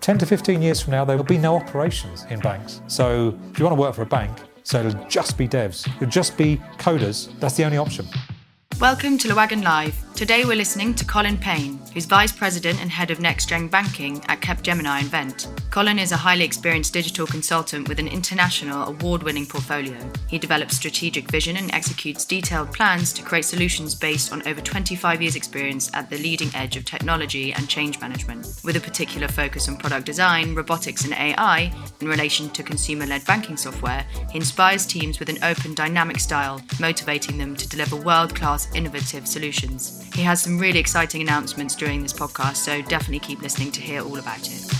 10 to 15 years from now, there will be no operations in banks. So if you want to work for a bank, so it'll just be devs, it'll just be coders. That's the only option. Welcome to Le Wagon Live. Today we're listening to Colin Payne, who's Vice President and Head of Next Gen Banking at Capgemini Invent. Colin is a highly experienced digital consultant with an international award winning portfolio. He develops strategic vision and executes detailed plans to create solutions based on over 25 years' experience at the leading edge of technology and change management, with a particular focus on product design, robotics, and AI in relation to consumer led banking software. He inspires teams with an open, dynamic style, motivating them to deliver world class innovative solutions. He has some really exciting announcements during this podcast, so definitely keep listening to hear all about it.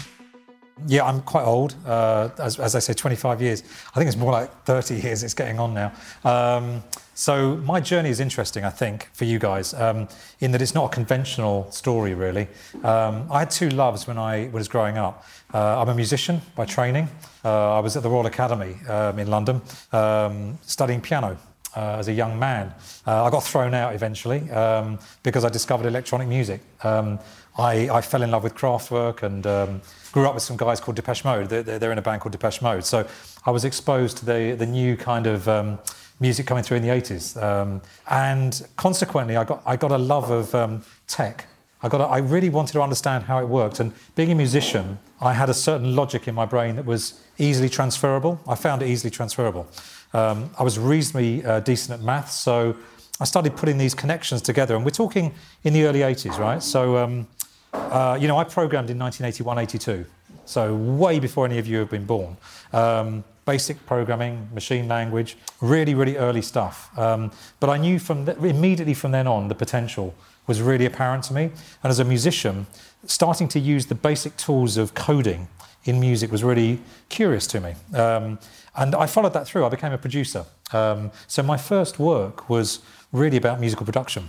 Yeah, I'm quite old. Uh, as, as, I say, 25 years. I think it's more like 30 years it's getting on now. Um, so my journey is interesting, I think, for you guys, um, in that it's not a conventional story, really. Um, I had two loves when I was growing up. Uh, I'm a musician by training. Uh, I was at the Royal Academy um, in London um, studying piano uh, as a young man. Uh, I got thrown out eventually um, because I discovered electronic music. Um, I, I, fell in love with Kraftwerk and um, grew up with some guys called Depeche Mode. They're, they're, in a band called Depeche Mode. So I was exposed to the, the new kind of um, music coming through in the 80s. Um, and consequently, I got, I got a love of um, tech. I, got a, I really wanted to understand how it worked. And being a musician, I had a certain logic in my brain that was easily transferable. I found it easily transferable. Um, I was reasonably uh, decent at maths, so I started putting these connections together. And we're talking in the early 80s, right? So, um, uh, you know, I programmed in 1981 82, so way before any of you have been born. Um, basic programming, machine language, really, really early stuff. Um, but I knew from the, immediately from then on the potential was really apparent to me. And as a musician, starting to use the basic tools of coding in music was really curious to me. Um, and I followed that through. I became a producer. Um, so my first work was really about musical production.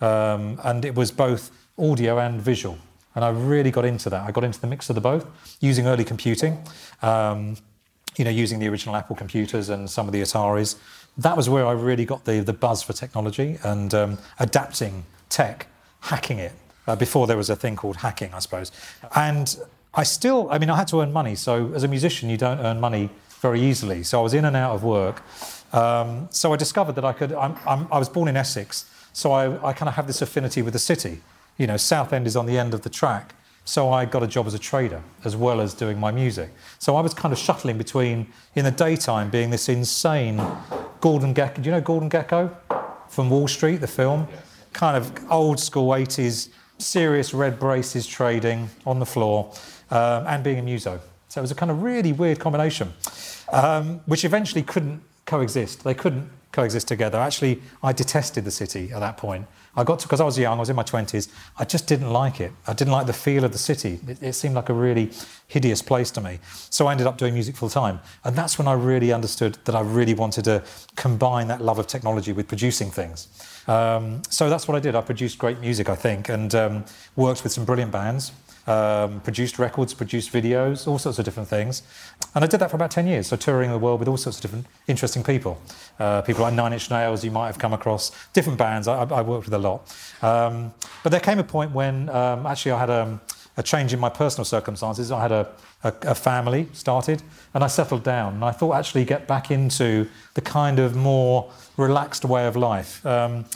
Um, and it was both audio and visual. And I really got into that. I got into the mix of the both, using early computing, um, you know, using the original Apple computers and some of the Ataris. That was where I really got the, the buzz for technology and um, adapting tech, hacking it, uh, before there was a thing called hacking, I suppose. And I still, I mean, I had to earn money. So as a musician, you don't earn money very easily. So I was in and out of work. Um, so I discovered that I could, I'm, I'm, i was born in Essex, so I, I kind of have this affinity with the city. You know, Southend is on the end of the track. So I got a job as a trader as well as doing my music. So I was kind of shuttling between, in the daytime, being this insane Gordon Gekko. Do you know Gordon Gekko from Wall Street, the film? Kind of old school 80s, serious red braces trading on the floor um, and being a muso. So it was a kind of really weird combination, um, which eventually couldn't coexist. They couldn't coexist together. Actually, I detested the city at that point. I got to, because I was young, I was in my 20s, I just didn't like it. I didn't like the feel of the city. It, it seemed like a really hideous place to me. So I ended up doing music full time. And that's when I really understood that I really wanted to combine that love of technology with producing things. Um, so that's what I did. I produced great music, I think, and um, worked with some brilliant bands um, produced records, produced videos, all sorts of different things. And I did that for about 10 years, so touring the world with all sorts of different interesting people. Uh, people like Nine Inch Nails, you might have come across, different bands, I, I worked with a lot. Um, but there came a point when um, actually I had a, a, change in my personal circumstances. I had a, a, a family started and I settled down. And I thought actually get back into the kind of more relaxed way of life. Um,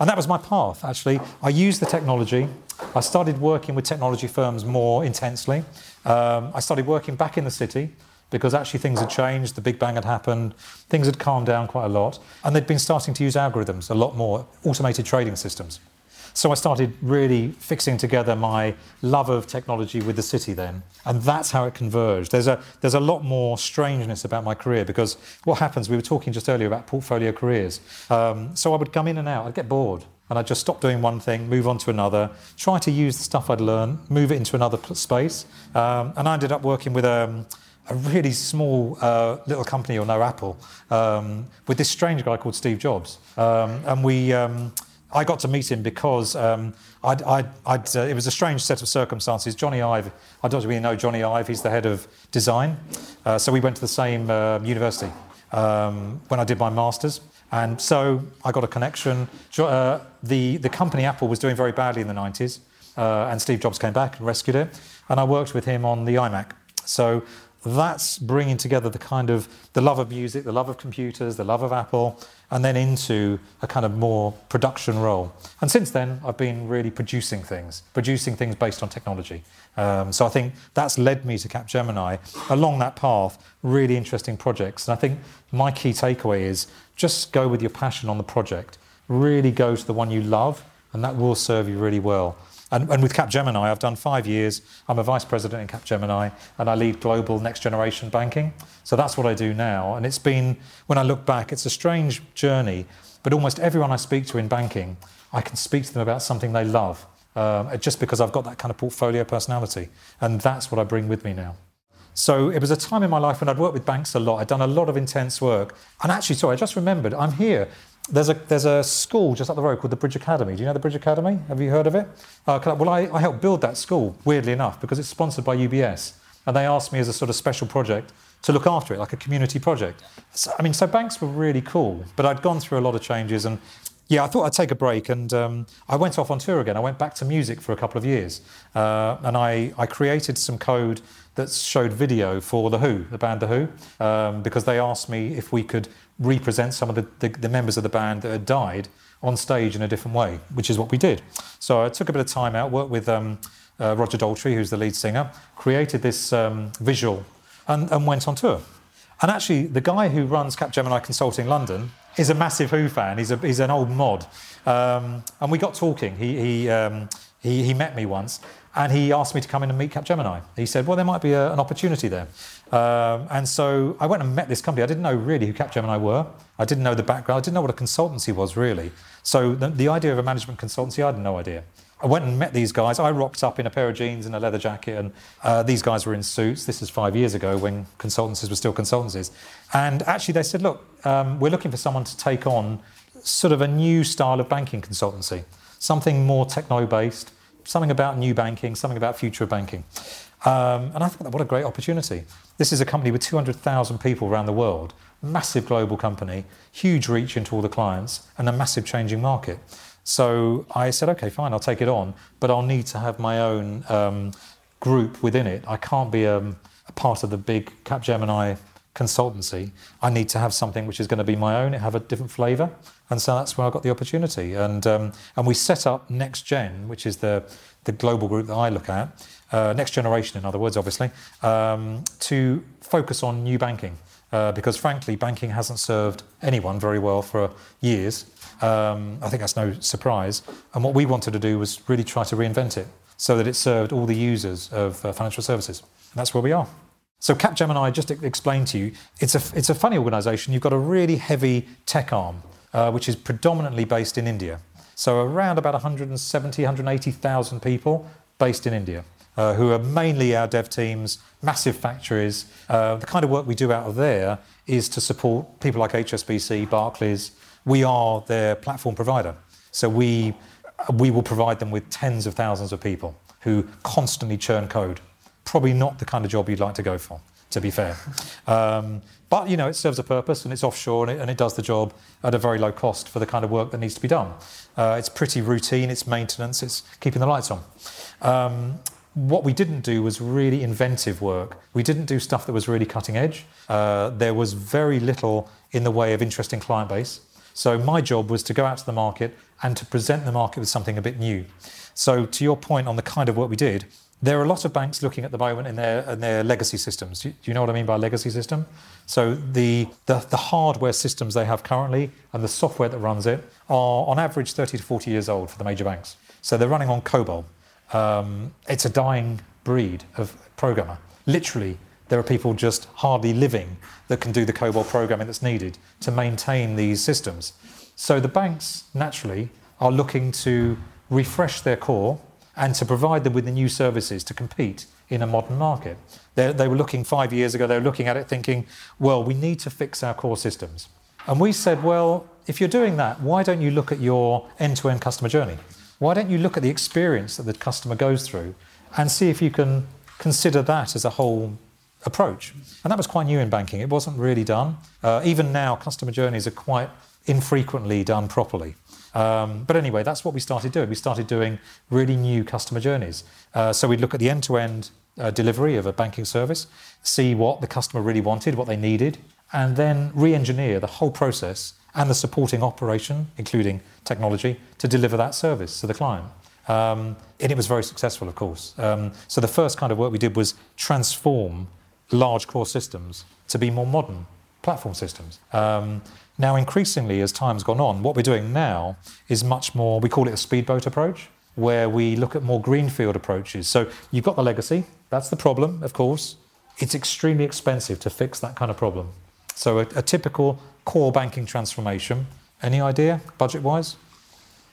and that was my path, actually. I used the technology I started working with technology firms more intensely. Um, I started working back in the city because actually things had changed, the Big Bang had happened, things had calmed down quite a lot, and they'd been starting to use algorithms a lot more, automated trading systems. So I started really fixing together my love of technology with the city then, and that's how it converged. There's a, there's a lot more strangeness about my career because what happens, we were talking just earlier about portfolio careers. Um, so I would come in and out, I'd get bored and I'd just stop doing one thing, move on to another, try to use the stuff I'd learned, move it into another space. Um, and I ended up working with um, a really small uh, little company, or no Apple, um, with this strange guy called Steve Jobs. Um, and we, um, I got to meet him because um, I'd, I'd, I'd, uh, it was a strange set of circumstances. Jony Ive, I don't really know Jony Ive, he's the head of design. Uh, so we went to the same uh, university when I did my master's. And so I got a connection. Uh, the, the company Apple was doing very badly in the 90s. uh, and Steve Jobs came back and rescued it. And I worked with him on the iMac. So that's bringing together the kind of the love of music, the love of computers, the love of Apple, and then into a kind of more production role. And since then, I've been really producing things, producing things based on technology. Um, so I think that's led me to Capgemini along that path, really interesting projects. And I think my key takeaway is just go with your passion on the project, really go to the one you love, and that will serve you really well. And, and with Capgemini, I've done five years. I'm a vice president in Capgemini, and I lead global next generation banking. So that's what I do now. And it's been, when I look back, it's a strange journey. But almost everyone I speak to in banking, I can speak to them about something they love, um, just because I've got that kind of portfolio personality. And that's what I bring with me now. So it was a time in my life when I'd worked with banks a lot. I'd done a lot of intense work. And actually, sorry, I just remembered, I'm here there's a, there's a school just up the road called the Bridge Academy. Do you know the Bridge Academy? Have you heard of it? Uh, I, well, I, I helped build that school, weirdly enough, because it's sponsored by UBS. And they asked me as a sort of special project to look after it, like a community project. So, I mean, so banks were really cool, but I'd gone through a lot of changes and yeah, I thought I'd take a break and um, I went off on tour again. I went back to music for a couple of years uh, and I, I created some code that showed video for The Who, the band The Who, um, because they asked me if we could represent some of the, the, the, members of the band that had died on stage in a different way, which is what we did. So I took a bit of time out, worked with um, uh, Roger Daltrey, who's the lead singer, created this um, visual, and, and, went on tour. And actually, the guy who runs Capgemini Consulting London is a massive Who fan. He's, a, he's an old mod. Um, and we got talking. He, he, um, he, he met me once and he asked me to come in and meet Capgemini. He said, well, there might be a, an opportunity there. Um, and so I went and met this company. I didn't know really who Capgemini were. I didn't know the background. I didn't know what a consultancy was really. So the, the idea of a management consultancy, I had no idea. I went and met these guys. I rocked up in a pair of jeans and a leather jacket, and uh, these guys were in suits. This is five years ago when consultancies were still consultancies. And actually, they said, Look, um, we're looking for someone to take on sort of a new style of banking consultancy, something more techno based, something about new banking, something about future banking. Um, and I thought, what a great opportunity. This is a company with 200,000 people around the world, massive global company, huge reach into all the clients, and a massive changing market. So I said, okay, fine, I'll take it on, but I'll need to have my own um, group within it. I can't be um, a part of the big Capgemini consultancy. I need to have something which is going to be my own, it have a different flavour. And so that's where I got the opportunity. And, um, and we set up Next Gen, which is the, the global group that I look at, uh, next generation, in other words, obviously, um, to focus on new banking. Uh, because frankly, banking hasn't served anyone very well for years. Um, I think that's no surprise. And what we wanted to do was really try to reinvent it so that it served all the users of uh, financial services. And that's where we are. So Capgemini, I just to explain to you, it's a, it's a funny organisation. You've got a really heavy tech arm uh, which is predominantly based in India. So around about 170, 180,000 people based in India. Uh, who are mainly our dev teams, massive factories. Uh, the kind of work we do out of there is to support people like HSBC, Barclays. We are their platform provider. So we, we will provide them with tens of thousands of people who constantly churn code. Probably not the kind of job you'd like to go for, to be fair. Um, but you know, it serves a purpose and it's offshore and it, and it, does the job at a very low cost for the kind of work that needs to be done. Uh, it's pretty routine, it's maintenance, it's keeping the lights on. Um, what we didn't do was really inventive work. We didn't do stuff that was really cutting edge. Uh, there was very little in the way of interesting client base. So my job was to go out to the market and to present the market with something a bit new. So to your point on the kind of work we did, there are a lot of banks looking at the moment in their, in their legacy systems. Do you know what I mean by legacy system? So the, the, the, hardware systems they have currently and the software that runs it are on average 30 to 40 years old for the major banks. So they're running on COBOL. Um, it's a dying breed of programmer. Literally, there are people just hardly living that can do the COBOL programming that's needed to maintain these systems. So the banks naturally are looking to refresh their core and to provide them with the new services to compete in a modern market. They, they, were looking five years ago, they were looking at it thinking, well, we need to fix our core systems. And we said, well, if you're doing that, why don't you look at your end to end customer journey? Why don't you look at the experience that the customer goes through and see if you can consider that as a whole approach? And that was quite new in banking. It wasn't really done. Uh, even now, customer journeys are quite infrequently done properly. Um, but anyway, that's what we started doing. We started doing really new customer journeys. Uh, so we'd look at the end to end delivery of a banking service, see what the customer really wanted, what they needed, and then re engineer the whole process and the supporting operation, including technology, to deliver that service to the client. Um, and it was very successful, of course. Um, so the first kind of work we did was transform large core systems to be more modern platform systems. Um, now, increasingly, as time's gone on, what we're doing now is much more, we call it a speedboat approach, where we look at more greenfield approaches. So you've got the legacy, that's the problem, of course. It's extremely expensive to fix that kind of problem. So a, a typical core banking transformation, any idea, budget wise?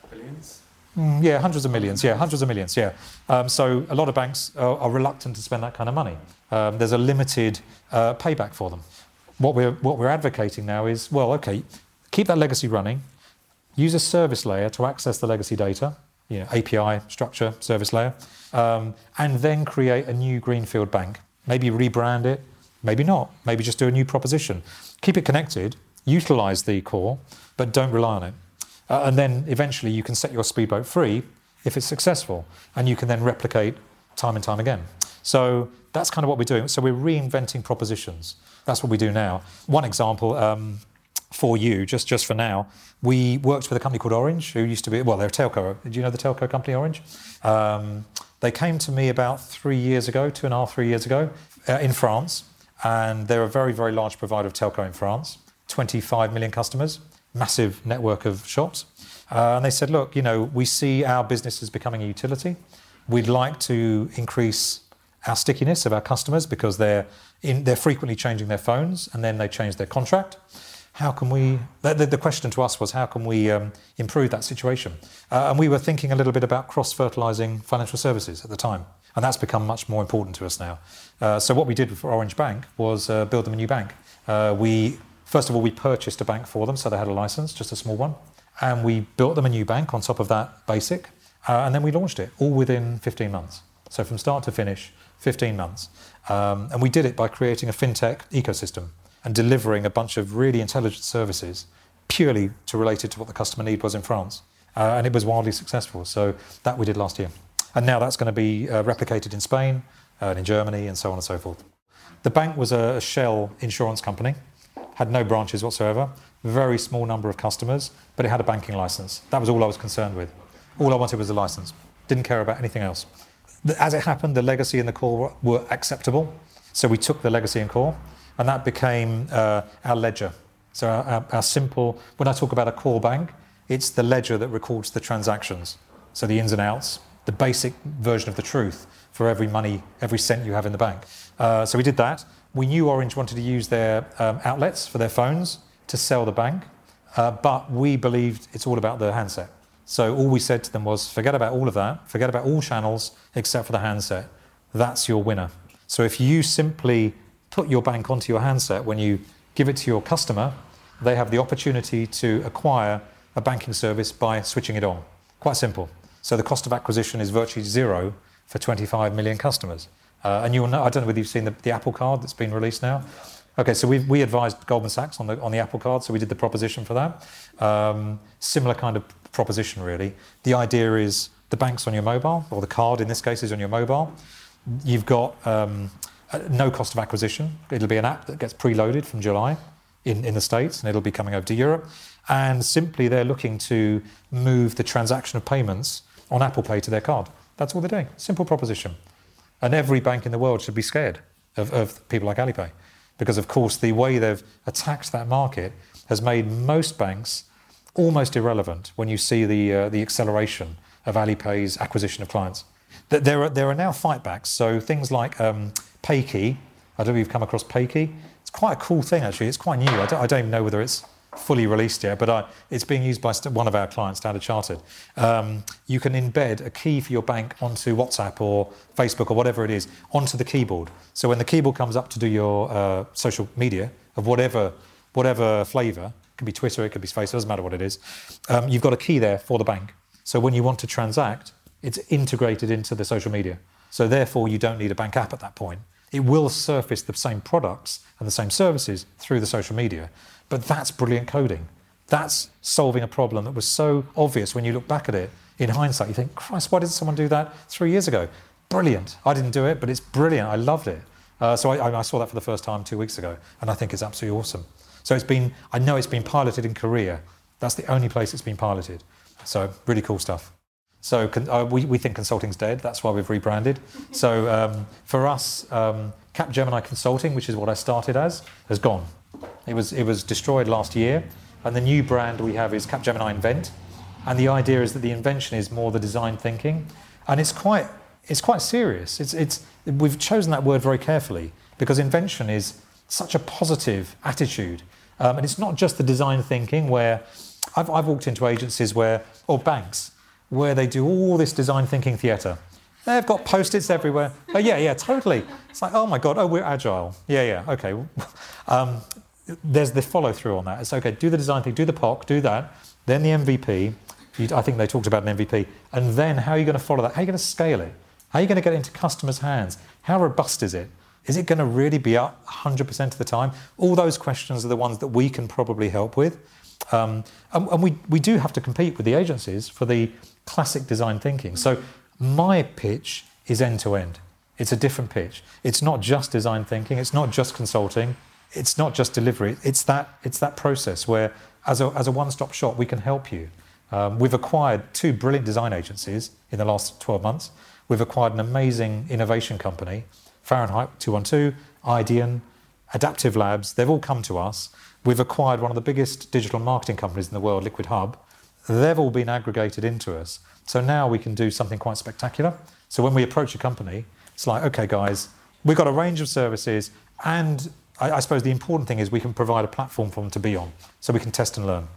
Billions? Mm, yeah, hundreds of millions. Yeah, hundreds of millions. Yeah. Um, so a lot of banks are, are, reluctant to spend that kind of money. Um, there's a limited uh, payback for them what we're, what we're advocating now is well, okay, keep that legacy running, use a service layer to access the legacy data, you know, API structure, service layer, um, and then create a new greenfield bank. Maybe rebrand it, maybe not, maybe just do a new proposition. Keep it connected, utilize the core, but don't rely on it. Uh, and then eventually you can set your speedboat free if it's successful, and you can then replicate time and time again. So that's kind of what we're doing. So we're reinventing propositions. That's what we do now. One example um, for you, just, just for now, we worked with a company called Orange, who used to be, well, they're a telco. Do you know the telco company Orange? Um, they came to me about three years ago, two and a half, three years ago, uh, in France. And they're a very, very large provider of telco in France, 25 million customers, massive network of shops. Uh, and they said, look, you know, we see our business as becoming a utility. We'd like to increase our stickiness of our customers because they're in, they're frequently changing their phones and then they change their contract. How can we? The, the question to us was how can we um, improve that situation? Uh, and we were thinking a little bit about cross-fertilizing financial services at the time, and that's become much more important to us now. Uh, so what we did for Orange Bank was uh, build them a new bank. Uh, we first of all we purchased a bank for them, so they had a license, just a small one, and we built them a new bank on top of that basic, uh, and then we launched it all within 15 months. So from start to finish, 15 months. Um, and we did it by creating a fintech ecosystem and delivering a bunch of really intelligent services purely to related to what the customer need was in France. Uh, and it was wildly successful. So that we did last year. And now that's going to be uh, replicated in Spain uh, and in Germany and so on and so forth. The bank was a, a shell insurance company, had no branches whatsoever, very small number of customers, but it had a banking license. That was all I was concerned with. All I wanted was a license. Didn't care about anything else. As it happened, the legacy and the core were acceptable. So we took the legacy and core, and that became uh, our ledger. So our, our, our, simple, when I talk about a core bank, it's the ledger that records the transactions. So the ins and outs, the basic version of the truth for every money, every cent you have in the bank. Uh, so we did that. We knew Orange wanted to use their um, outlets for their phones to sell the bank, uh, but we believed it's all about the handset. So all we said to them was forget about all of that, forget about all channels except for the handset. That's your winner. So if you simply put your bank onto your handset when you give it to your customer, they have the opportunity to acquire a banking service by switching it on. Quite simple. So the cost of acquisition is virtually zero for 25 million customers. Uh, and you'll know, I don't know whether you've seen the, the Apple card that's been released now. Okay, so we we advised Goldman Sachs on the on the Apple Card, so we did the proposition for that. Um, similar kind of proposition, really. The idea is the bank's on your mobile, or the card in this case is on your mobile. You've got um, no cost of acquisition. It'll be an app that gets preloaded from July in, in the States, and it'll be coming over to Europe. And simply, they're looking to move the transaction of payments on Apple Pay to their card. That's all they're doing. Simple proposition. And every bank in the world should be scared of, of people like Alipay because, of course, the way they've attacked that market has made most banks almost irrelevant when you see the, uh, the acceleration of Alipay's acquisition of clients. There are, there are now fightbacks, so things like um, PayKey. I don't know if you've come across PayKey. It's quite a cool thing, actually. It's quite new. I don't, I don't even know whether it's fully released yet, but I, it's being used by one of our clients, Standard Chartered. Um, you can embed a key for your bank onto WhatsApp or Facebook or whatever it is onto the keyboard. So when the keyboard comes up to do your uh, social media of whatever whatever flavour, could be Twitter, it could be Facebook, doesn't matter what it is. Um, you've got a key there for the bank. So when you want to transact, it's integrated into the social media. So therefore, you don't need a bank app at that point. It will surface the same products and the same services through the social media. But that's brilliant coding. That's solving a problem that was so obvious when you look back at it in hindsight. You think, Christ, why didn't someone do that three years ago? Brilliant. I didn't do it, but it's brilliant. I loved it. Uh, so I, I, saw that for the first time two weeks ago, and I think it's absolutely awesome. So it's been, I know it's been piloted in Korea. That's the only place it's been piloted. So really cool stuff. So uh, we, we think consulting's dead. That's why we've rebranded. So um, for us, um, Capgemini Consulting, which is what I started as, has gone. It was it was destroyed last year, and the new brand we have is Capgemini Invent. And the idea is that the invention is more the design thinking, and it's quite it's quite serious. It's it's we've chosen that word very carefully because invention is such a positive attitude, um, and it's not just the design thinking where I've I've walked into agencies where or banks where they do all this design thinking theatre. They've got post-its everywhere. Oh, yeah, yeah, totally. It's like, oh my God, oh, we're agile. Yeah, yeah, okay. Um, there's the follow-through on that. It's okay, do the design thing, do the POC, do that, then the MVP. I think they talked about an MVP. And then how are you going to follow that? How are you going to scale it? How are you going to get it into customers' hands? How robust is it? Is it going to really be up 100% of the time? All those questions are the ones that we can probably help with. Um, and, and we, we do have to compete with the agencies for the classic design thinking. So my pitch is end to end. It's a different pitch. It's not just design thinking. It's not just consulting. It's not just delivery. It's that it's that process where, as a as a one-stop shop, we can help you. Um, we've acquired two brilliant design agencies in the last 12 months. We've acquired an amazing innovation company, Fahrenheit 212, Idean, Adaptive Labs. They've all come to us. We've acquired one of the biggest digital marketing companies in the world, LiquidHub. They've all been aggregated into us. So now we can do something quite spectacular. So when we approach a company, it's like, okay, guys, we've got a range of services, and I, I suppose the important thing is we can provide a platform for them to be on, so we can test and learn.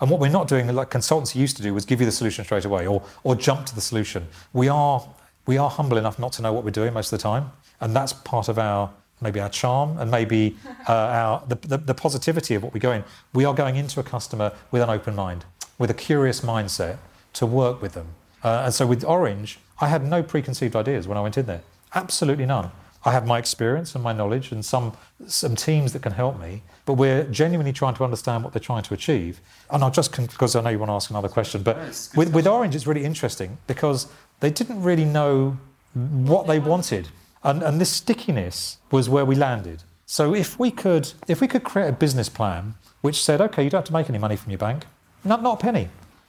And what we're not doing, like consultancy used to do, was give you the solution straight away or, or jump to the solution. We are, we are humble enough not to know what we're doing most of the time. And that's part of our, maybe our charm and maybe uh, our, the, the, the positivity of what we go in. We are going into a customer with an open mind, with a curious mindset to work with them. Uh, and so with Orange, I had no preconceived ideas when I went in there. Absolutely none. I have my experience and my knowledge and some some teams that can help me, but we're genuinely trying to understand what they're trying to achieve. And I'll just because I know you want to ask another question, but with, with Orange, it's really interesting because they didn't really know what they wanted, and, and this stickiness was where we landed. So if we could if we could create a business plan which said, okay, you don't have to make any money from your bank, not not a penny,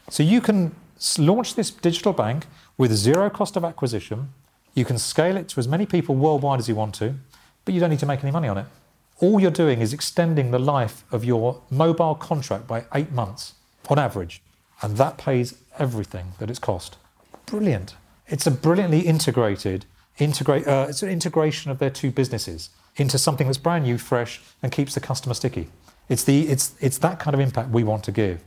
so you can launch this digital bank with zero cost of acquisition. You can scale it to as many people worldwide as you want to, but you don't need to make any money on it. All you're doing is extending the life of your mobile contract by eight months on average, and that pays everything that it's cost. Brilliant. It's a brilliantly integrated, integrate, uh, it's an integration of their two businesses into something that's brand new, fresh, and keeps the customer sticky. It's, the, it's, it's that kind of impact we want to give.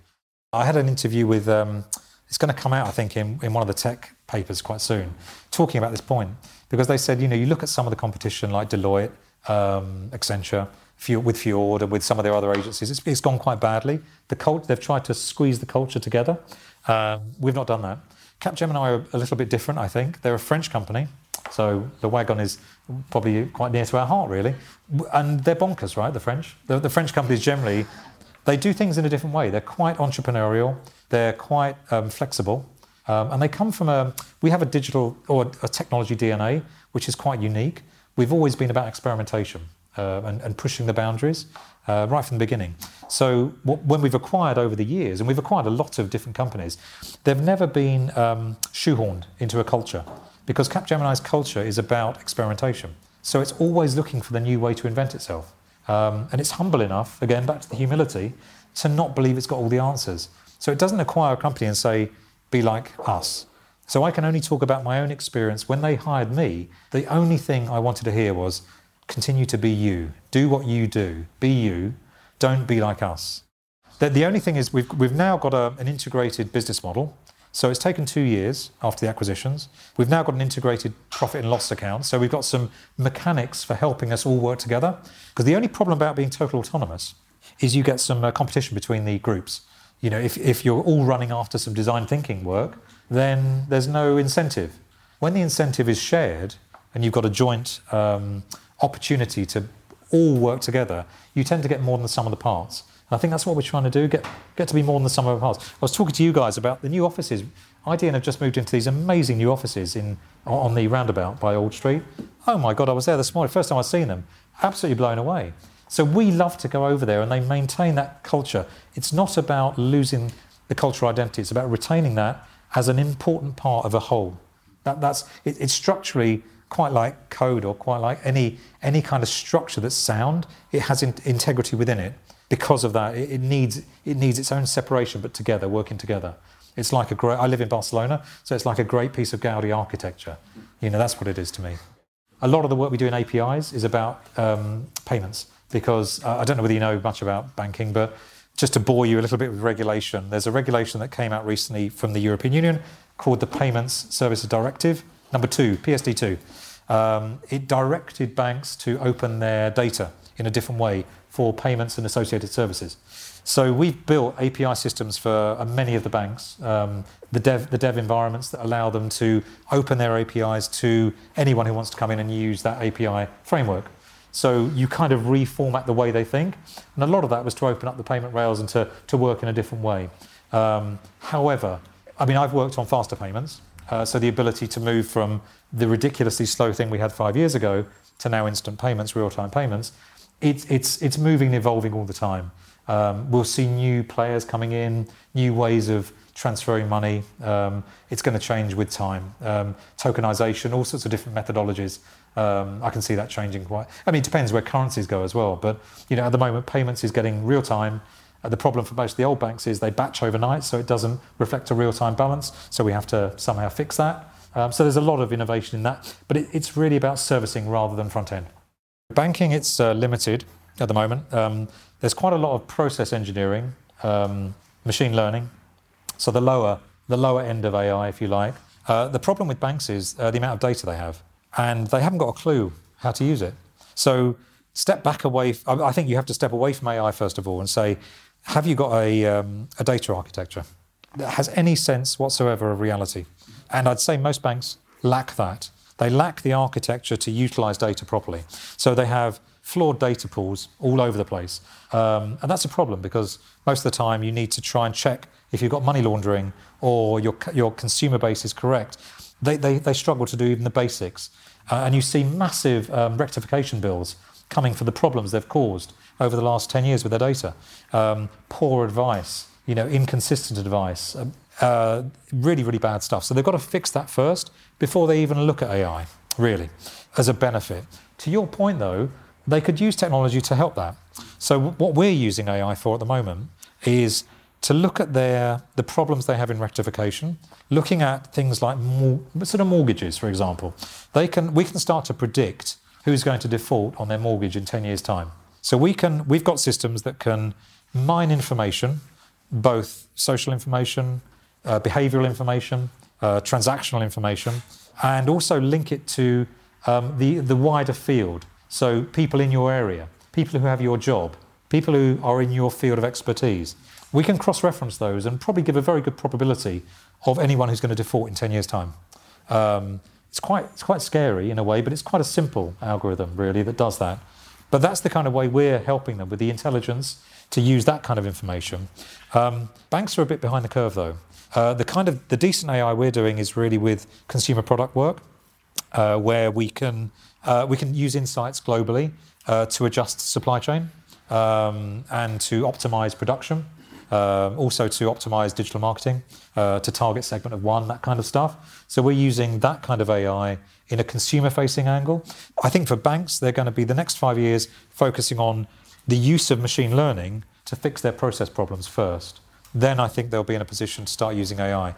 I had an interview with um, it's going to come out, I think, in, in one of the tech papers quite soon, talking about this point. Because they said, you know, you look at some of the competition like Deloitte, um, Accenture, with Fjord and with some of their other agencies, it's, it's gone quite badly. The cult, they've tried to squeeze the culture together. Um, we've not done that. Capgemini are a little bit different, I think. They're a French company, so Le Wagon is probably quite near to our heart, really. And they're bonkers, right? The French. The, the French companies generally, they do things in a different way. They're quite entrepreneurial. They're quite um, flexible. Um, and they come from a, we have a digital or a technology DNA, which is quite unique. We've always been about experimentation uh, and, and, pushing the boundaries uh, right from the beginning. So when we've acquired over the years, and we've acquired a lot of different companies, they've never been um, shoehorned into a culture because Capgemini's culture is about experimentation. So it's always looking for the new way to invent itself. Um, and it's humble enough, again, back to the humility, to not believe it's got all the answers. So it doesn't acquire a company and say, be like us. So I can only talk about my own experience. When they hired me, the only thing I wanted to hear was continue to be you. Do what you do. Be you. Don't be like us. The, only thing is, we've, we've now got a, an integrated business model. So it's taken two years after the acquisitions. We've now got an integrated profit and loss account. So we've got some mechanics for helping us all work together. Because the only problem about being total autonomous is you get some uh, competition between the groups you know, if, if you're all running after some design thinking work, then there's no incentive. When the incentive is shared and you've got a joint um, opportunity to all work together, you tend to get more than the sum of the parts. I think that's what we're trying to do, get, get to be more than the sum of our parts. I was talking to you guys about the new offices. Idean have just moved into these amazing new offices in on the roundabout by Old Street. Oh my God, I was there this morning, first time I've seen them. Absolutely blown away. So we love to go over there and they maintain that culture. It's not about losing the cultural identity, it's about retaining that as an important part of a whole. That, that's, it, it's structurally quite like code or quite like any, any kind of structure that's sound. It has in, integrity within it. Because of that, it, it, needs, it needs its own separation, but together, working together. It's like a great, I live in Barcelona, so it's like a great piece of Gaudi architecture. You know, that's what it is to me. A lot of the work we do in APIs is about um, payments because uh, I don't know whether you know much about banking, but just to bore you a little bit with regulation, there's a regulation that came out recently from the European Union called the Payments Services Directive, number two, PSD2. Um, it directed banks to open their data in a different way for payments and associated services. So we've built API systems for uh, many of the banks, um, the, dev, the dev environments that allow them to open their APIs to anyone who wants to come in and use that API framework. So you kind of reformat the way they think. And a lot of that was to open up the payment rails and to, to work in a different way. Um, however, I mean, I've worked on faster payments. Uh, so the ability to move from the ridiculously slow thing we had five years ago to now instant payments, real time payments, it, it's, it's moving and evolving all the time. Um, we'll see new players coming in, new ways of transferring money. Um, it's going to change with time. Um, tokenization, all sorts of different methodologies. Um, I can see that changing quite. I mean, it depends where currencies go as well. But you know, at the moment, payments is getting real time. Uh, the problem for most of the old banks is they batch overnight, so it doesn't reflect a real time balance. So we have to somehow fix that. Um, so there's a lot of innovation in that, but it, it's really about servicing rather than front end. Banking, it's uh, limited at the moment. Um, there's quite a lot of process engineering, um, machine learning, so the lower the lower end of AI, if you like. Uh, the problem with banks is uh, the amount of data they have and they haven't got a clue how to use it. So step back away. I think you have to step away from AI first of all and say, have you got a, um, a data architecture that has any sense whatsoever of reality? And I'd say most banks lack that. They lack the architecture to utilize data properly. So they have flawed data pools all over the place. Um, and that's a problem because most of the time you need to try and check if you've got money laundering or your, your consumer base is correct they, they, they struggle to do even the basics. Uh, and you see massive um, rectification bills coming for the problems they've caused over the last 10 years with their data. Um, poor advice, you know, inconsistent advice, uh, uh, really, really bad stuff. So they've got to fix that first before they even look at AI, really, as a benefit. To your point, though, they could use technology to help that. So what we're using AI for at the moment is to look at their the problems they have in rectification, looking at things like mor- sort of mortgages, for example. They can we can start to predict who's going to default on their mortgage in 10 years' time. So we can we've got systems that can mine information, both social information, uh, behavioural information, uh, transactional information, and also link it to um, the the wider field. So people in your area, people who have your job, people who are in your field of expertise we can cross reference those and probably give a very good probability of anyone who's going to default in 10 years' time. Um, it's, quite, it's quite scary in a way, but it's quite a simple algorithm, really, that does that. But that's the kind of way we're helping them with the intelligence to use that kind of information. Um, banks are a bit behind the curve, though. Uh, the kind of the decent AI we're doing is really with consumer product work, uh, where we can uh, we can use insights globally uh, to adjust supply chain um, and to optimize production um, also to optimize digital marketing, uh, to target segment of one, that kind of stuff. So we're using that kind of AI in a consumer facing angle. I think for banks, they're going to be the next five years focusing on the use of machine learning to fix their process problems first. Then I think they'll be in a position to start using AI.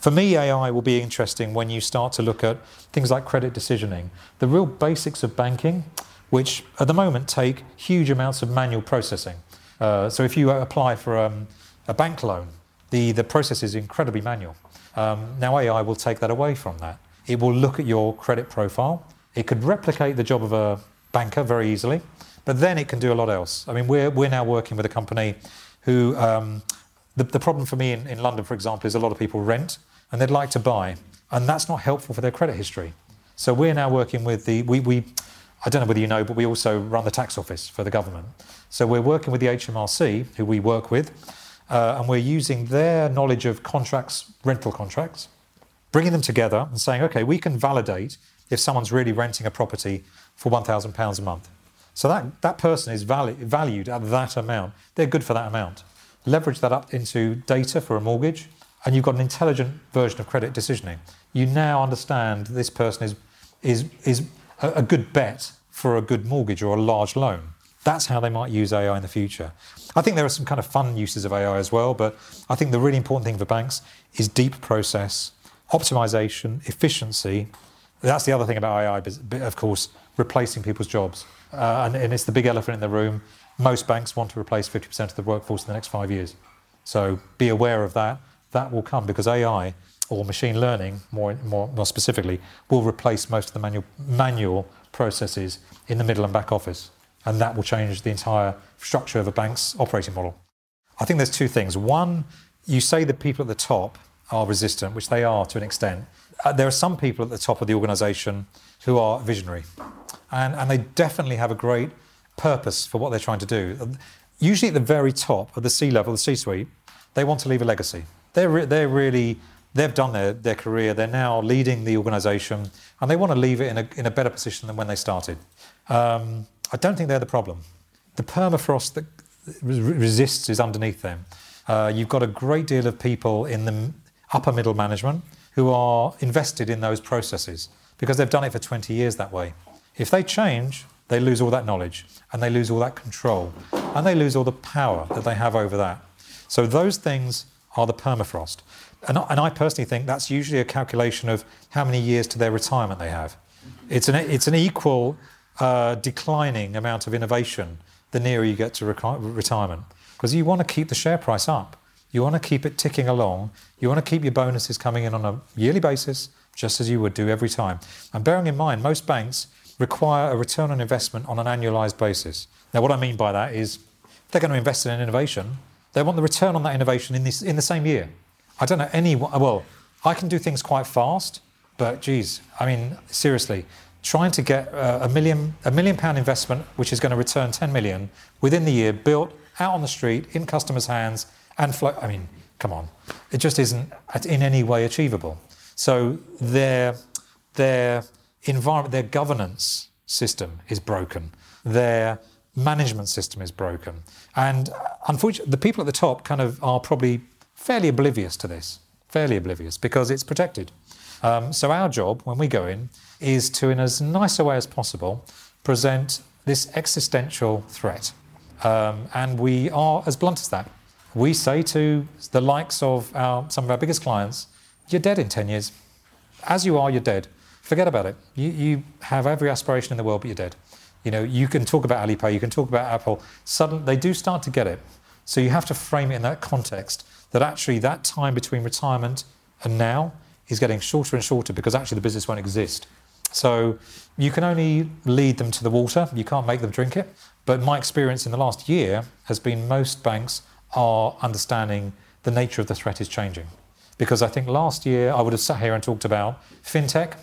For me, AI will be interesting when you start to look at things like credit decisioning, the real basics of banking, which at the moment take huge amounts of manual processing. Uh, so if you apply for um, a bank loan, the, the process is incredibly manual. Um, now, AI will take that away from that. It will look at your credit profile. It could replicate the job of a banker very easily, but then it can do a lot else. I mean, we're, we're now working with a company who, um, the, the problem for me in, in London, for example, is a lot of people rent and they'd like to buy, and that's not helpful for their credit history. So we're now working with the, we, we I don't know whether you know, but we also run the tax office for the government. So we're working with the HMRC, who we work with, uh, and we're using their knowledge of contracts, rental contracts, bringing them together and saying, okay, we can validate if someone's really renting a property for £1,000 a month. So that, that person is valu- valued at that amount. They're good for that amount. Leverage that up into data for a mortgage, and you've got an intelligent version of credit decisioning. You now understand this person is, is, is a, a good bet for a good mortgage or a large loan. That's how they might use AI in the future. I think there are some kind of fun uses of AI as well, but I think the really important thing for banks is deep process, optimization, efficiency. That's the other thing about AI, of course, replacing people's jobs. Uh, and, and, it's the big elephant in the room. Most banks want to replace 50% of the workforce in the next five years. So be aware of that. That will come because AI or machine learning, more, more, more specifically, will replace most of the manual, manual processes in the middle and back office. And that will change the entire structure of a bank's operating model. I think there's two things. One, you say the people at the top are resistant, which they are to an extent. Uh, there are some people at the top of the organisation who are visionary, and, and they definitely have a great purpose for what they're trying to do. Usually at the very top of the C level, the C suite, they want to leave a legacy. They're, re- they're really, they've done their, their career, they're now leading the organisation, and they want to leave it in a, in a better position than when they started. Um, I don't think they're the problem. The permafrost that resists is underneath them. Uh, you've got a great deal of people in the upper middle management who are invested in those processes because they've done it for 20 years that way. If they change, they lose all that knowledge and they lose all that control and they lose all the power that they have over that. So those things are the permafrost. And, and I personally think that's usually a calculation of how many years to their retirement they have. It's an, it's an equal uh, declining amount of innovation the nearer you get to retirement because you want to keep the share price up. You want to keep it ticking along. You want to keep your bonuses coming in on a yearly basis, just as you would do every time. And bearing in mind, most banks require a return on investment on an annualized basis. Now, what I mean by that is they're going to invest in an innovation, they want the return on that innovation in, this, in the same year. I don't know any, well, I can do things quite fast, but geez, I mean, seriously, trying to get uh, a million, a million pound investment, which is going to return 10 million within the year, built out on the street in customers' hands and flow. I mean, come on, it just isn't in any way achievable. So their their environment, their governance system is broken. Their management system is broken, and unfortunately, the people at the top kind of are probably fairly oblivious to this, fairly oblivious because it's protected. Um, so our job when we go in is to, in as nice a way as possible, present this existential threat. Um, and we are as blunt as that. We say to the likes of our, some of our biggest clients, you're dead in 10 years. As you are, you're dead. Forget about it. You, you have every aspiration in the world, but you're dead. You know, you can talk about Alipay, you can talk about Apple. Suddenly, they do start to get it. So you have to frame it in that context that actually that time between retirement and now is getting shorter and shorter because actually the business won't exist. So you can only lead them to the water, you can't make them drink it. But my experience in the last year has been most banks are understanding the nature of the threat is changing. Because I think last year I would have sat here and talked about fintech,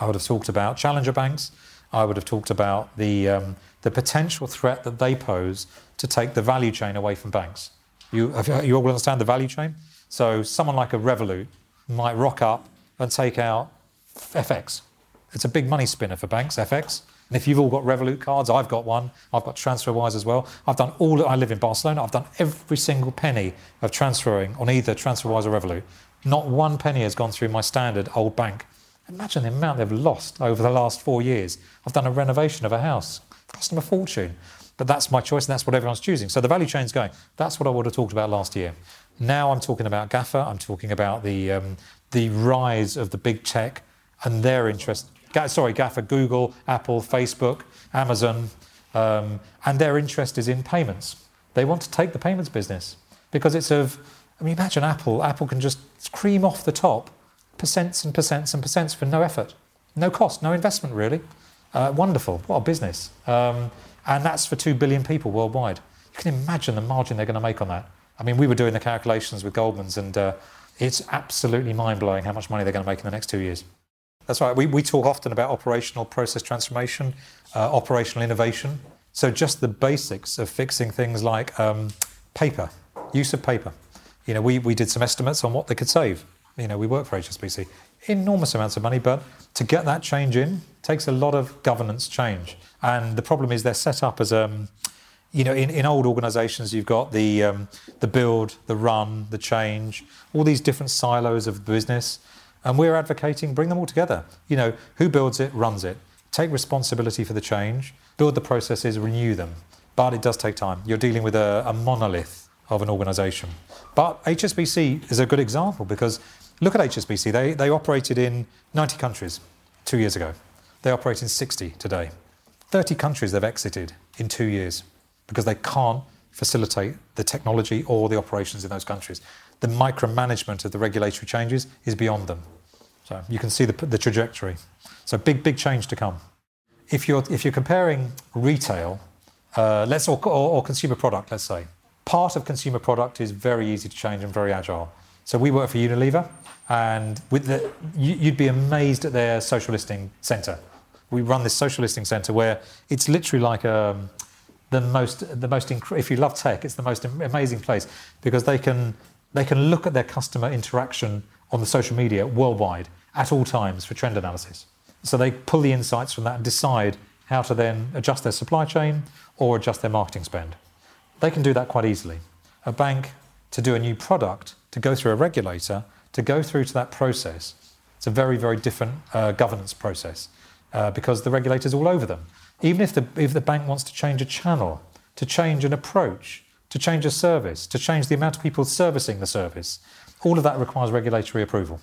I would have talked about challenger banks, I would have talked about the, um, the potential threat that they pose to take the value chain away from banks. You, you all understand the value chain? So someone like a Revolut might rock up and take out FX. It's a big money spinner for banks, FX. And if you've all got Revolut cards, I've got one. I've got TransferWise as well. I've done all. I live in Barcelona. I've done every single penny of transferring on either TransferWise or Revolut. Not one penny has gone through my standard old bank. Imagine the amount they've lost over the last four years. I've done a renovation of a house, cost them a fortune. But that's my choice, and that's what everyone's choosing. So the value chain's going. That's what I would have talked about last year. Now I'm talking about GAFA. I'm talking about the um, the rise of the big tech and their interest sorry, GAFA, Google, Apple, Facebook, Amazon, um, and their interest is in payments. They want to take the payments business because it's of, I mean, imagine Apple. Apple can just cream off the top percents and percents and percents for no effort, no cost, no investment really. Uh, wonderful. What a business. Um, and that's for 2 billion people worldwide. You can imagine the margin they're going to make on that. I mean, we were doing the calculations with Goldman's, and uh, it's absolutely mind blowing how much money they're going to make in the next two years. That's right. We, we talk often about operational process transformation, uh, operational innovation. So just the basics of fixing things like um, paper, use of paper. You know, we, we did some estimates on what they could save. You know, we work for HSBC. Enormous amounts of money, but to get that change in takes a lot of governance change. And the problem is they're set up as um, you know, in, in old organisations, you've got the um, the build, the run, the change, all these different silos of business, and we're advocating bring them all together. You know, who builds it, runs it, take responsibility for the change, build the processes, renew them. But it does take time. You're dealing with a, a monolith of an organisation. But HSBC is a good example because look at HSBC. They they operated in 90 countries two years ago. They operate in 60 today. 30 countries they've exited in two years because they can't facilitate the technology or the operations in those countries. The micromanagement of the regulatory changes is beyond them. So you can see the, the trajectory. So big, big change to come. If you're, if you're comparing retail, uh, let's or, or, or consumer product, let's say, part of consumer product is very easy to change and very agile. So we work for Unilever, and with the, you'd be amazed at their social listening centre. We run this social listening centre where it's literally like a, the most the most if you love tech it's the most amazing place because they can they can look at their customer interaction on the social media worldwide at all times for trend analysis. So they pull the insights from that and decide how to then adjust their supply chain or adjust their marketing spend. They can do that quite easily. A bank to do a new product to go through a regulator to go through to that process it's a very very different uh, governance process uh, because the regulator's all over them. Even if the, if the bank wants to change a channel, to change an approach, to change a service, to change the amount of people servicing the service, all of that requires regulatory approval.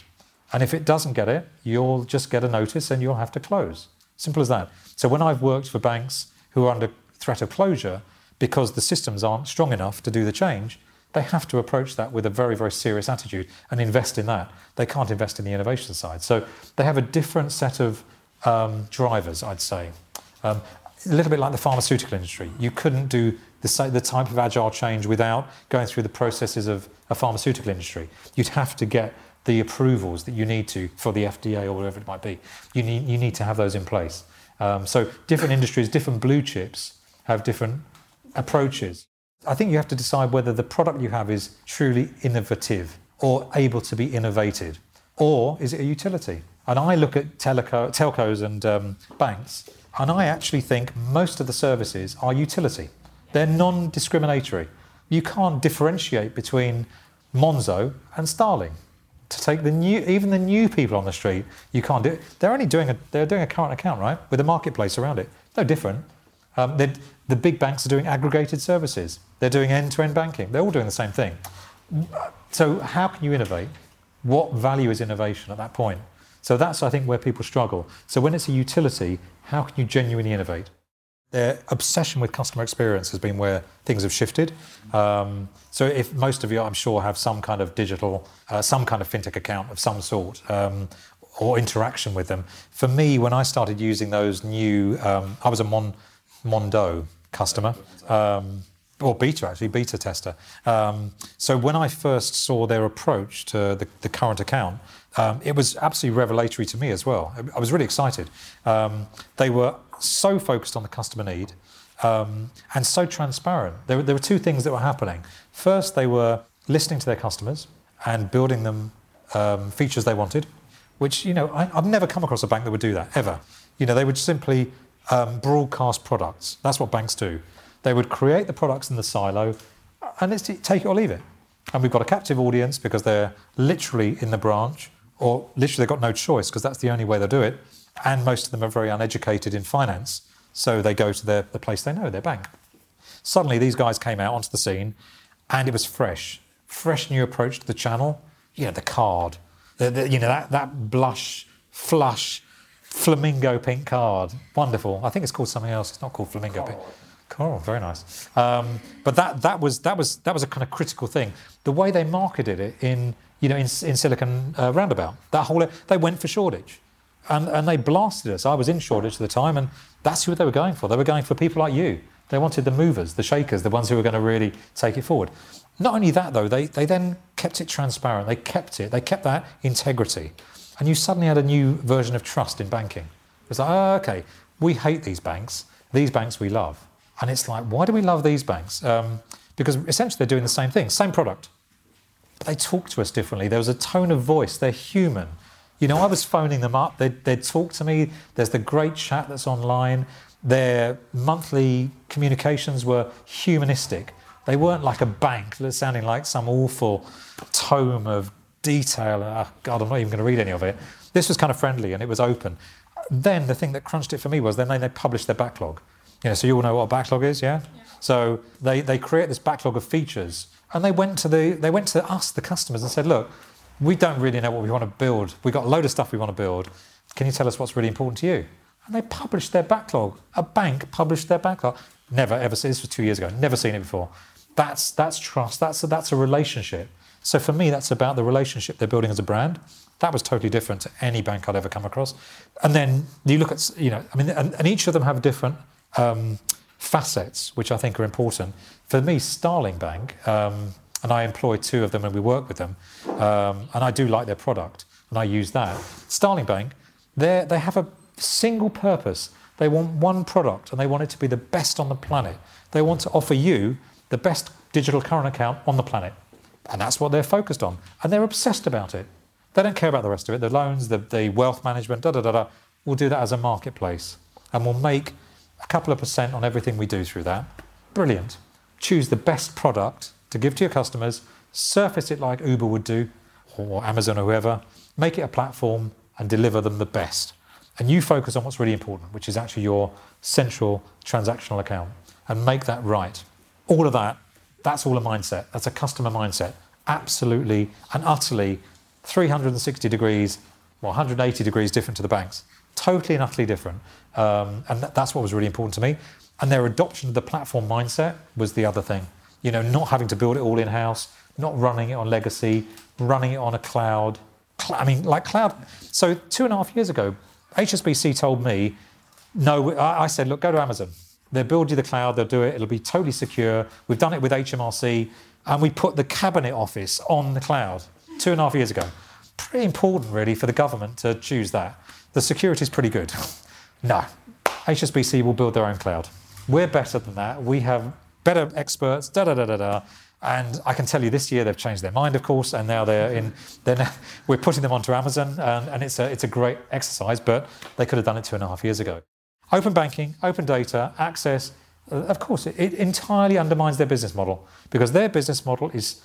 And if it doesn't get it, you'll just get a notice and you'll have to close. Simple as that. So when I've worked for banks who are under threat of closure because the systems aren't strong enough to do the change, they have to approach that with a very, very serious attitude and invest in that. They can't invest in the innovation side. So they have a different set of um, drivers, I'd say. Um, a little bit like the pharmaceutical industry. You couldn't do the, the type of agile change without going through the processes of a pharmaceutical industry. You'd have to get the approvals that you need to for the FDA or whatever it might be. You need, you need to have those in place. Um, so different industries, different blue chips have different approaches. I think you have to decide whether the product you have is truly innovative or able to be innovated, or is it a utility? And I look at teleco, telcos and um, banks and I actually think most of the services are utility. They're non discriminatory. You can't differentiate between Monzo and Starling. To take the new, even the new people on the street, you can't do it. They're only doing a, they're doing a current account, right, with a marketplace around it. No different. Um, the big banks are doing aggregated services. They're doing end-to-end banking. They're all doing the same thing. So how can you innovate? What value is innovation at that point? So that's, I think, where people struggle. So when it's a utility, how can you genuinely innovate? Their obsession with customer experience has been where things have shifted. Um, so if most of you, I'm sure, have some kind of digital, uh, some kind of fintech account of some sort, um, or interaction with them. For me, when I started using those new, um, I was a Mon, Mondo customer. Um, or beta actually, beta tester. Um, so when I first saw their approach to the, the current account, um, it was absolutely revelatory to me as well. I was really excited. Um, they were so focused on the customer need um, and so transparent. There, were, there were two things that were happening. First, they were listening to their customers and building them um, features they wanted, which you know I, have never come across a bank that would do that ever. You know, they would simply um, broadcast products. That's what banks do. They would create the products in the silo, and it's take it or leave it. And we've got a captive audience because they're literally in the branch or literally they've got no choice because that's the only way they'll do it. And most of them are very uneducated in finance, so they go to their, the place they know, their bank. Suddenly, these guys came out onto the scene, and it was fresh, fresh new approach to the channel. You know, the card, the, the, you know that that blush, flush, flamingo pink card, wonderful. I think it's called something else. It's not called flamingo pink. Coral, very nice. Um, but that that was that was that was a kind of critical thing. The way they marketed it in you know, in, in Silicon uh, Roundabout. That whole they went for Shoreditch, and and they blasted us. I was in Shoreditch at the time, and that's who they were going for. They were going for people like you. They wanted the movers, the shakers, the ones who were going to really take it forward. Not only that, though, they, they then kept it transparent. They kept it. They kept that integrity. And you suddenly had a new version of trust in banking. It's like, oh, okay, we hate these banks. These banks we love. And it's like, why do we love these banks? Um, because essentially they're doing the same thing, same product. They talk to us differently. There was a tone of voice. They're human. You know, I was phoning them up. They'd, they'd talk to me. There's the great chat that's online. Their monthly communications were humanistic. They weren't like a bank sounding like some awful tome of detail. Oh, God, I'm not even going to read any of it. This was kind of friendly and it was open. Then the thing that crunched it for me was then they, they published their backlog. You know, so you all know what a backlog is, yeah? yeah. So they, they create this backlog of features and they went to the they went to us, the customers, and said, look, we don't really know what we want to build. We've got a load of stuff we want to build. Can you tell us what's really important to you? And they published their backlog. A bank published their backlog. Never ever seen this was two years ago. Never seen it before. That's that's trust. That's a, that's a relationship. So for me, that's about the relationship they're building as a brand. That was totally different to any bank I'd ever come across. And then you look at you know, I mean, and, and each of them have different um, facets, which I think are important. For me, Starling Bank, um, and I employ two of them and we work with them, um, and I do like their product and I use that. Starling Bank, they have a single purpose. They want one product and they want it to be the best on the planet. They want to offer you the best digital current account on the planet. And that's what they're focused on. And they're obsessed about it. They don't care about the rest of it. The loans, the, the wealth management, da da da da. We'll do that as a marketplace. And we'll make couple of percent on everything we do through that. Brilliant. Choose the best product to give to your customers, surface it like Uber would do, or Amazon or whoever, make it a platform and deliver them the best. And you focus on what's really important, which is actually your central transactional account, and make that right. All of that, that's all a mindset. That's a customer mindset. Absolutely and utterly 360 degrees, well, 180 degrees different to the banks. Totally and utterly different. Um, and that's what was really important to me. And their adoption of the platform mindset was the other thing. You know, not having to build it all in house, not running it on legacy, running it on a cloud. I mean, like cloud. So two and a half years ago, HSBC told me, no, I said, look, go to Amazon. They'll build you the cloud, they'll do it, it'll be totally secure. We've done it with HMRC, and we put the cabinet office on the cloud two and a half years ago. Pretty important, really, for the government to choose that. The security is pretty good. No, HSBC will build their own cloud. We're better than that. We have better experts, da da da da da. And I can tell you this year they've changed their mind, of course, and now they're in. Now, we're putting them onto Amazon, and, and it's, a, it's a great exercise, but they could have done it two and a half years ago. Open banking, open data, access, uh, of course, it, it entirely undermines their business model because their business model is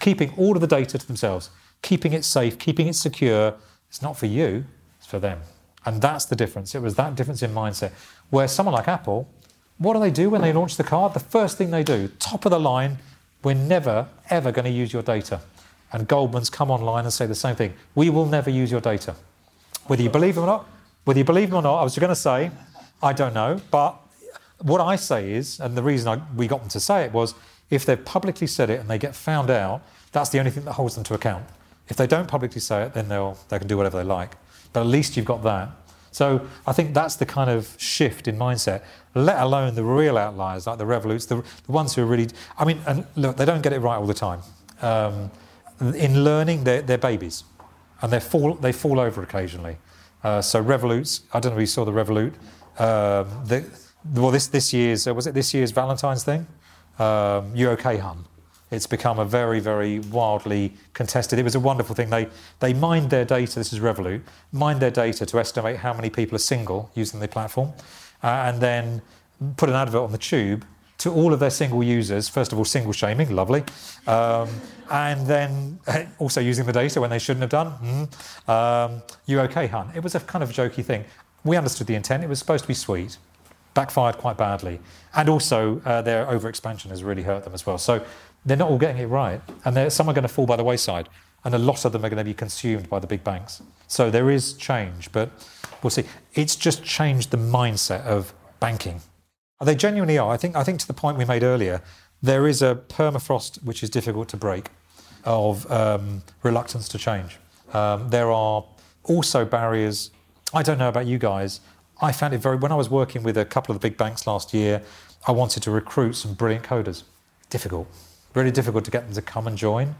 keeping all of the data to themselves, keeping it safe, keeping it secure. It's not for you, for them. And that's the difference. It was that difference in mindset. Where someone like Apple, what do they do when they launch the card? The first thing they do, top of the line, we're never, ever going to use your data. And Goldman's come online and say the same thing. We will never use your data. Whether you believe them or not, whether you believe them or not, I was going to say, I don't know. But what I say is, and the reason I, we got them to say it was, if they've publicly said it and they get found out, that's the only thing that holds them to account. If they don't publicly say it, then they'll, they can do whatever they like. But at least you've got that. So I think that's the kind of shift in mindset, let alone the real outliers like the Revoluts, the, the ones who are really, I mean, and look, they don't get it right all the time. Um, in learning, they're, they're, babies and they fall, they fall over occasionally. Uh, so Revoluts, I don't know if you saw the Revolut. Um, the, well, this, this year's, uh, was it this year's Valentine's thing? Um, you okay, hun? It's become a very, very wildly contested. It was a wonderful thing. They they mined their data. This is Revolut. Mined their data to estimate how many people are single using the platform, uh, and then put an advert on the tube to all of their single users. First of all, single shaming, lovely, um, and then also using the data when they shouldn't have done. Mm, um, you okay, hun? It was a kind of jokey thing. We understood the intent. It was supposed to be sweet backfired quite badly. And also, uh, their overexpansion has really hurt them as well. So they're not all getting it right. And some are going to fall by the wayside. And a lot of them are going to be consumed by the big banks. So there is change, but we'll see. It's just changed the mindset of banking. They genuinely are. I think, I think to the point we made earlier, there is a permafrost which is difficult to break of um, reluctance to change. Um, there are also barriers. I don't know about you guys. I found it very, when I was working with a couple of the big banks last year, I wanted to recruit some brilliant coders. Difficult really difficult to get them to come and join.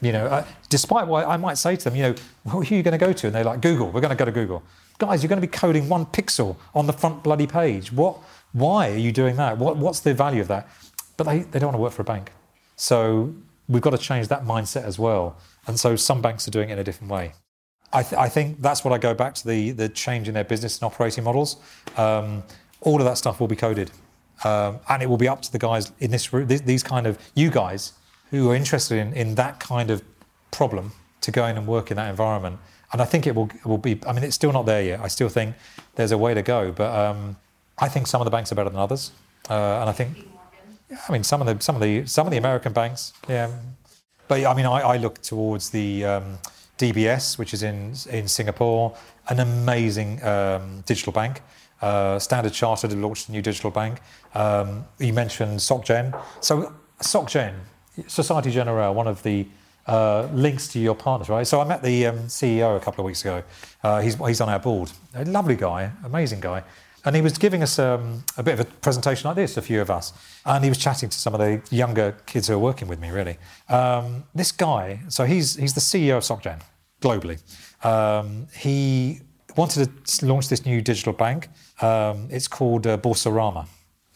You know, uh, despite what I might say to them, you know, who are you going to go to? And they're like, Google. We're going to go to Google. Guys, you're going to be coding one pixel on the front bloody page. What? Why are you doing that? What, what's the value of that? But they, they don't want to work for a bank. So we've got to change that mindset as well. And so some banks are doing it in a different way. I, th- I think that's what I go back to the, the change in their business and operating models. Um, all of that stuff will be coded. Um, and it will be up to the guys in this room, these kind of, you guys who are interested in, in that kind of problem to go in and work in that environment. And I think it will, will be, I mean, it's still not there yet. I still think there's a way to go. But um, I think some of the banks are better than others. Uh, and I think, I mean, some of the, some of the, some of the American banks, yeah. But I mean, I, I look towards the, um, DBS, which is in in Singapore, an amazing um, digital bank. Uh, Standard Chartered have launched a new digital bank. Um, you mentioned SocGen. So SocGen, Societe Generale, one of the uh, links to your partners, right? So I met the um, CEO a couple of weeks ago. Uh, he's he's on our board. A lovely guy, amazing guy. And he was giving us um, a bit of a presentation like this, a few of us. And he was chatting to some of the younger kids who are working with me, really. Um, this guy, so he's, he's the CEO of SocGen globally. Um, he wanted to launch this new digital bank. Um, it's called uh.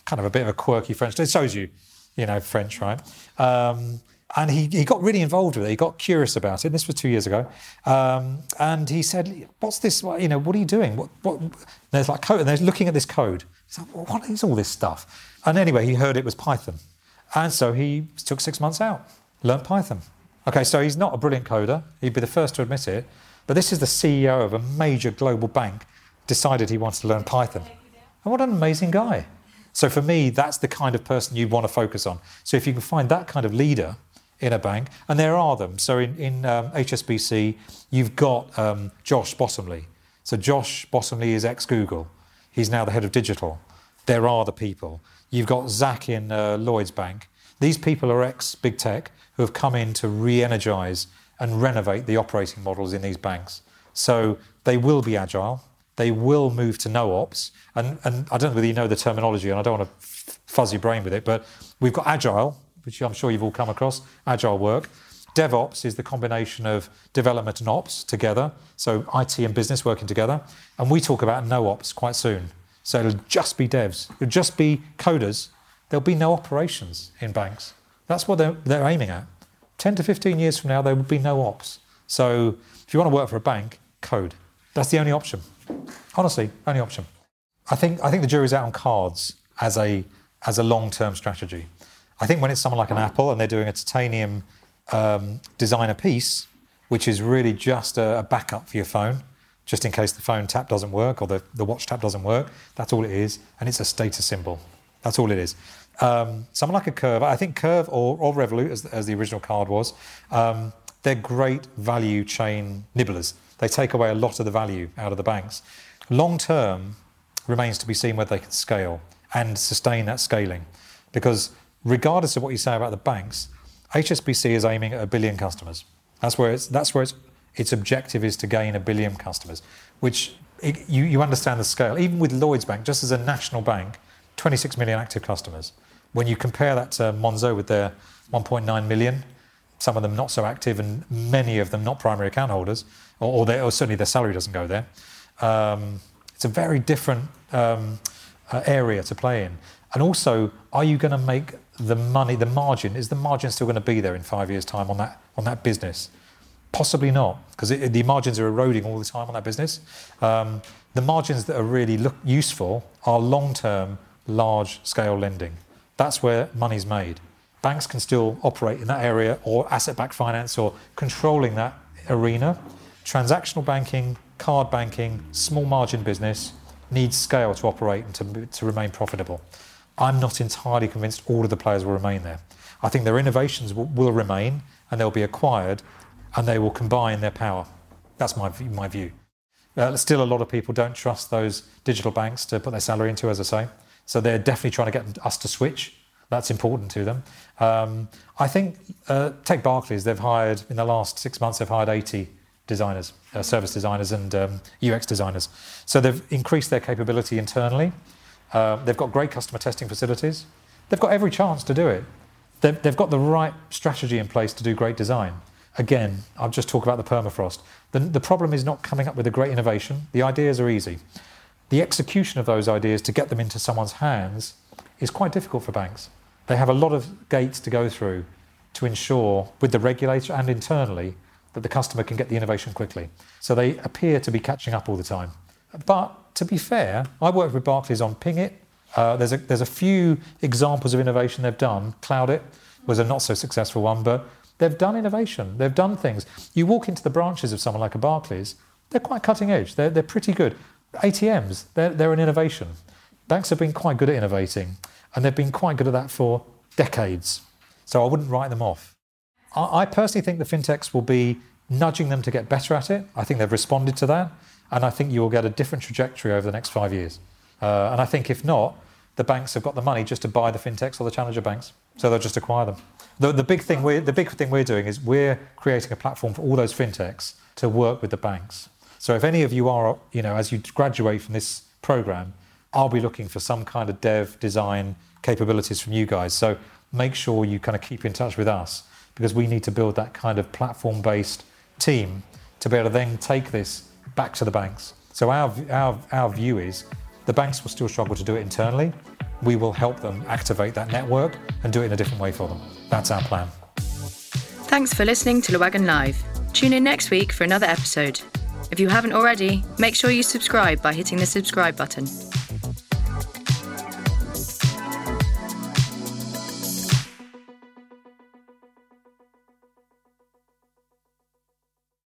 Kind of a bit of a quirky French. It shows you, you know, French, right? Um, and he, he got really involved with it. He got curious about it. This was two years ago, um, and he said, "What's this? You know, what are you doing? What? what? there's like code, and they're looking at this code. He's like, well, "What is all this stuff?" And anyway, he heard it was Python, and so he took six months out, learned Python. Okay, so he's not a brilliant coder. He'd be the first to admit it. But this is the CEO of a major global bank decided he wants to learn Python. And what an amazing guy. So for me, that's the kind of person you'd want to focus on. So if you can find that kind of leader in a bank, and there are them. So in, in um, HSBC, you've got um, Josh Bottomley. So Josh Bottomley is ex-Google. He's now the head of digital. There are the people. You've got Zach in uh, Lloyds Bank. These people are ex-big tech who have come in to re-energize and renovate the operating models in these banks. So they will be agile. They will move to no ops. And, and I don't know whether you know the terminology, and I don't want to fuzz your brain with it, but we've got agile, which I'm sure you've all come across, agile work. DevOps is the combination of development and ops together, so IT and business working together. And we talk about no ops quite soon. So it'll just be devs, it'll just be coders. There'll be no operations in banks. That's what they're, they're aiming at. 10 to 15 years from now, there will be no ops. So if you want to work for a bank, code. That's the only option. Honestly, only option. I think, I think the jury's out on cards as a, as a long term strategy. I think when it's someone like an Apple and they're doing a titanium um, designer piece, which is really just a, a, backup for your phone, just in case the phone tap doesn't work or the, the watch tap doesn't work, that's all it is. And it's a status symbol. That's all it is. Um, someone like a Curve, I think Curve or, or Revolut, as, as, the original card was, um, they're great value chain nibblers. They take away a lot of the value out of the banks. Long term remains to be seen whether they can scale and sustain that scaling. Because regardless of what you say about the banks, HSBC is aiming at a billion customers. That's where it's, that's where its, its objective is to gain a billion customers, which it, you, you understand the scale. Even with Lloyds Bank, just as a national bank, 26 million active customers. When you compare that to Monzo with their 1.9 million, some of them not so active and many of them not primary account holders, or, or, or certainly their salary doesn't go there. Um, it's a very different um, uh, area to play in. And also, are you going to make the money, the margin, is the margin still going to be there in five years' time on that, on that business? Possibly not, because the margins are eroding all the time on that business. Um, the margins that are really look useful are long term, large scale lending. That's where money's made. Banks can still operate in that area or asset backed finance or controlling that arena. Transactional banking, card banking, small margin business needs scale to operate and to, to remain profitable. I'm not entirely convinced all of the players will remain there. I think their innovations will, will remain and they'll be acquired and they will combine their power. That's my, my view. Uh, still, a lot of people don't trust those digital banks to put their salary into, as I say. So they're definitely trying to get us to switch. That's important to them. Um, I think, uh, take Barclays, they've hired, in the last six months, they've hired 80 designers, uh, service designers, and um, UX designers. So they've increased their capability internally. Uh, they've got great customer testing facilities. They've got every chance to do it. They've, they've got the right strategy in place to do great design. again, I'll just talk about the permafrost. The, the problem is not coming up with a great innovation. The ideas are easy. The execution of those ideas to get them into someone's hands is quite difficult for banks. They have a lot of gates to go through to ensure, with the regulator and internally, that the customer can get the innovation quickly. So they appear to be catching up all the time. But to be fair, I worked with Barclays on Pingit. Uh, there's, a, there's a few examples of innovation they've done. Cloud It was a not so successful one, but they've done innovation. They've done things. You walk into the branches of someone like a Barclays, they're quite cutting edge. They're, they're pretty good. ATMs, they're, they're an innovation. Banks have been quite good at innovating, and they've been quite good at that for decades. So I wouldn't write them off. I, I personally think the fintechs will be nudging them to get better at it. I think they've responded to that, and I think you will get a different trajectory over the next five years. Uh, and I think if not, the banks have got the money just to buy the fintechs or the challenger banks, so they'll just acquire them. The, the big thing we're the big thing we're doing is we're creating a platform for all those fintechs to work with the banks. So if any of you are, you know, as you graduate from this program, I'll be looking for some kind of dev design capabilities from you guys. So make sure you kind of keep in touch with us because we need to build that kind of platform based team to be able to then take this back to the banks. So our, our, our view is the banks will still struggle to do it internally. We will help them activate that network and do it in a different way for them. That's our plan. Thanks for listening to Le Wagon Live. Tune in next week for another episode. If you haven't already, make sure you subscribe by hitting the subscribe button.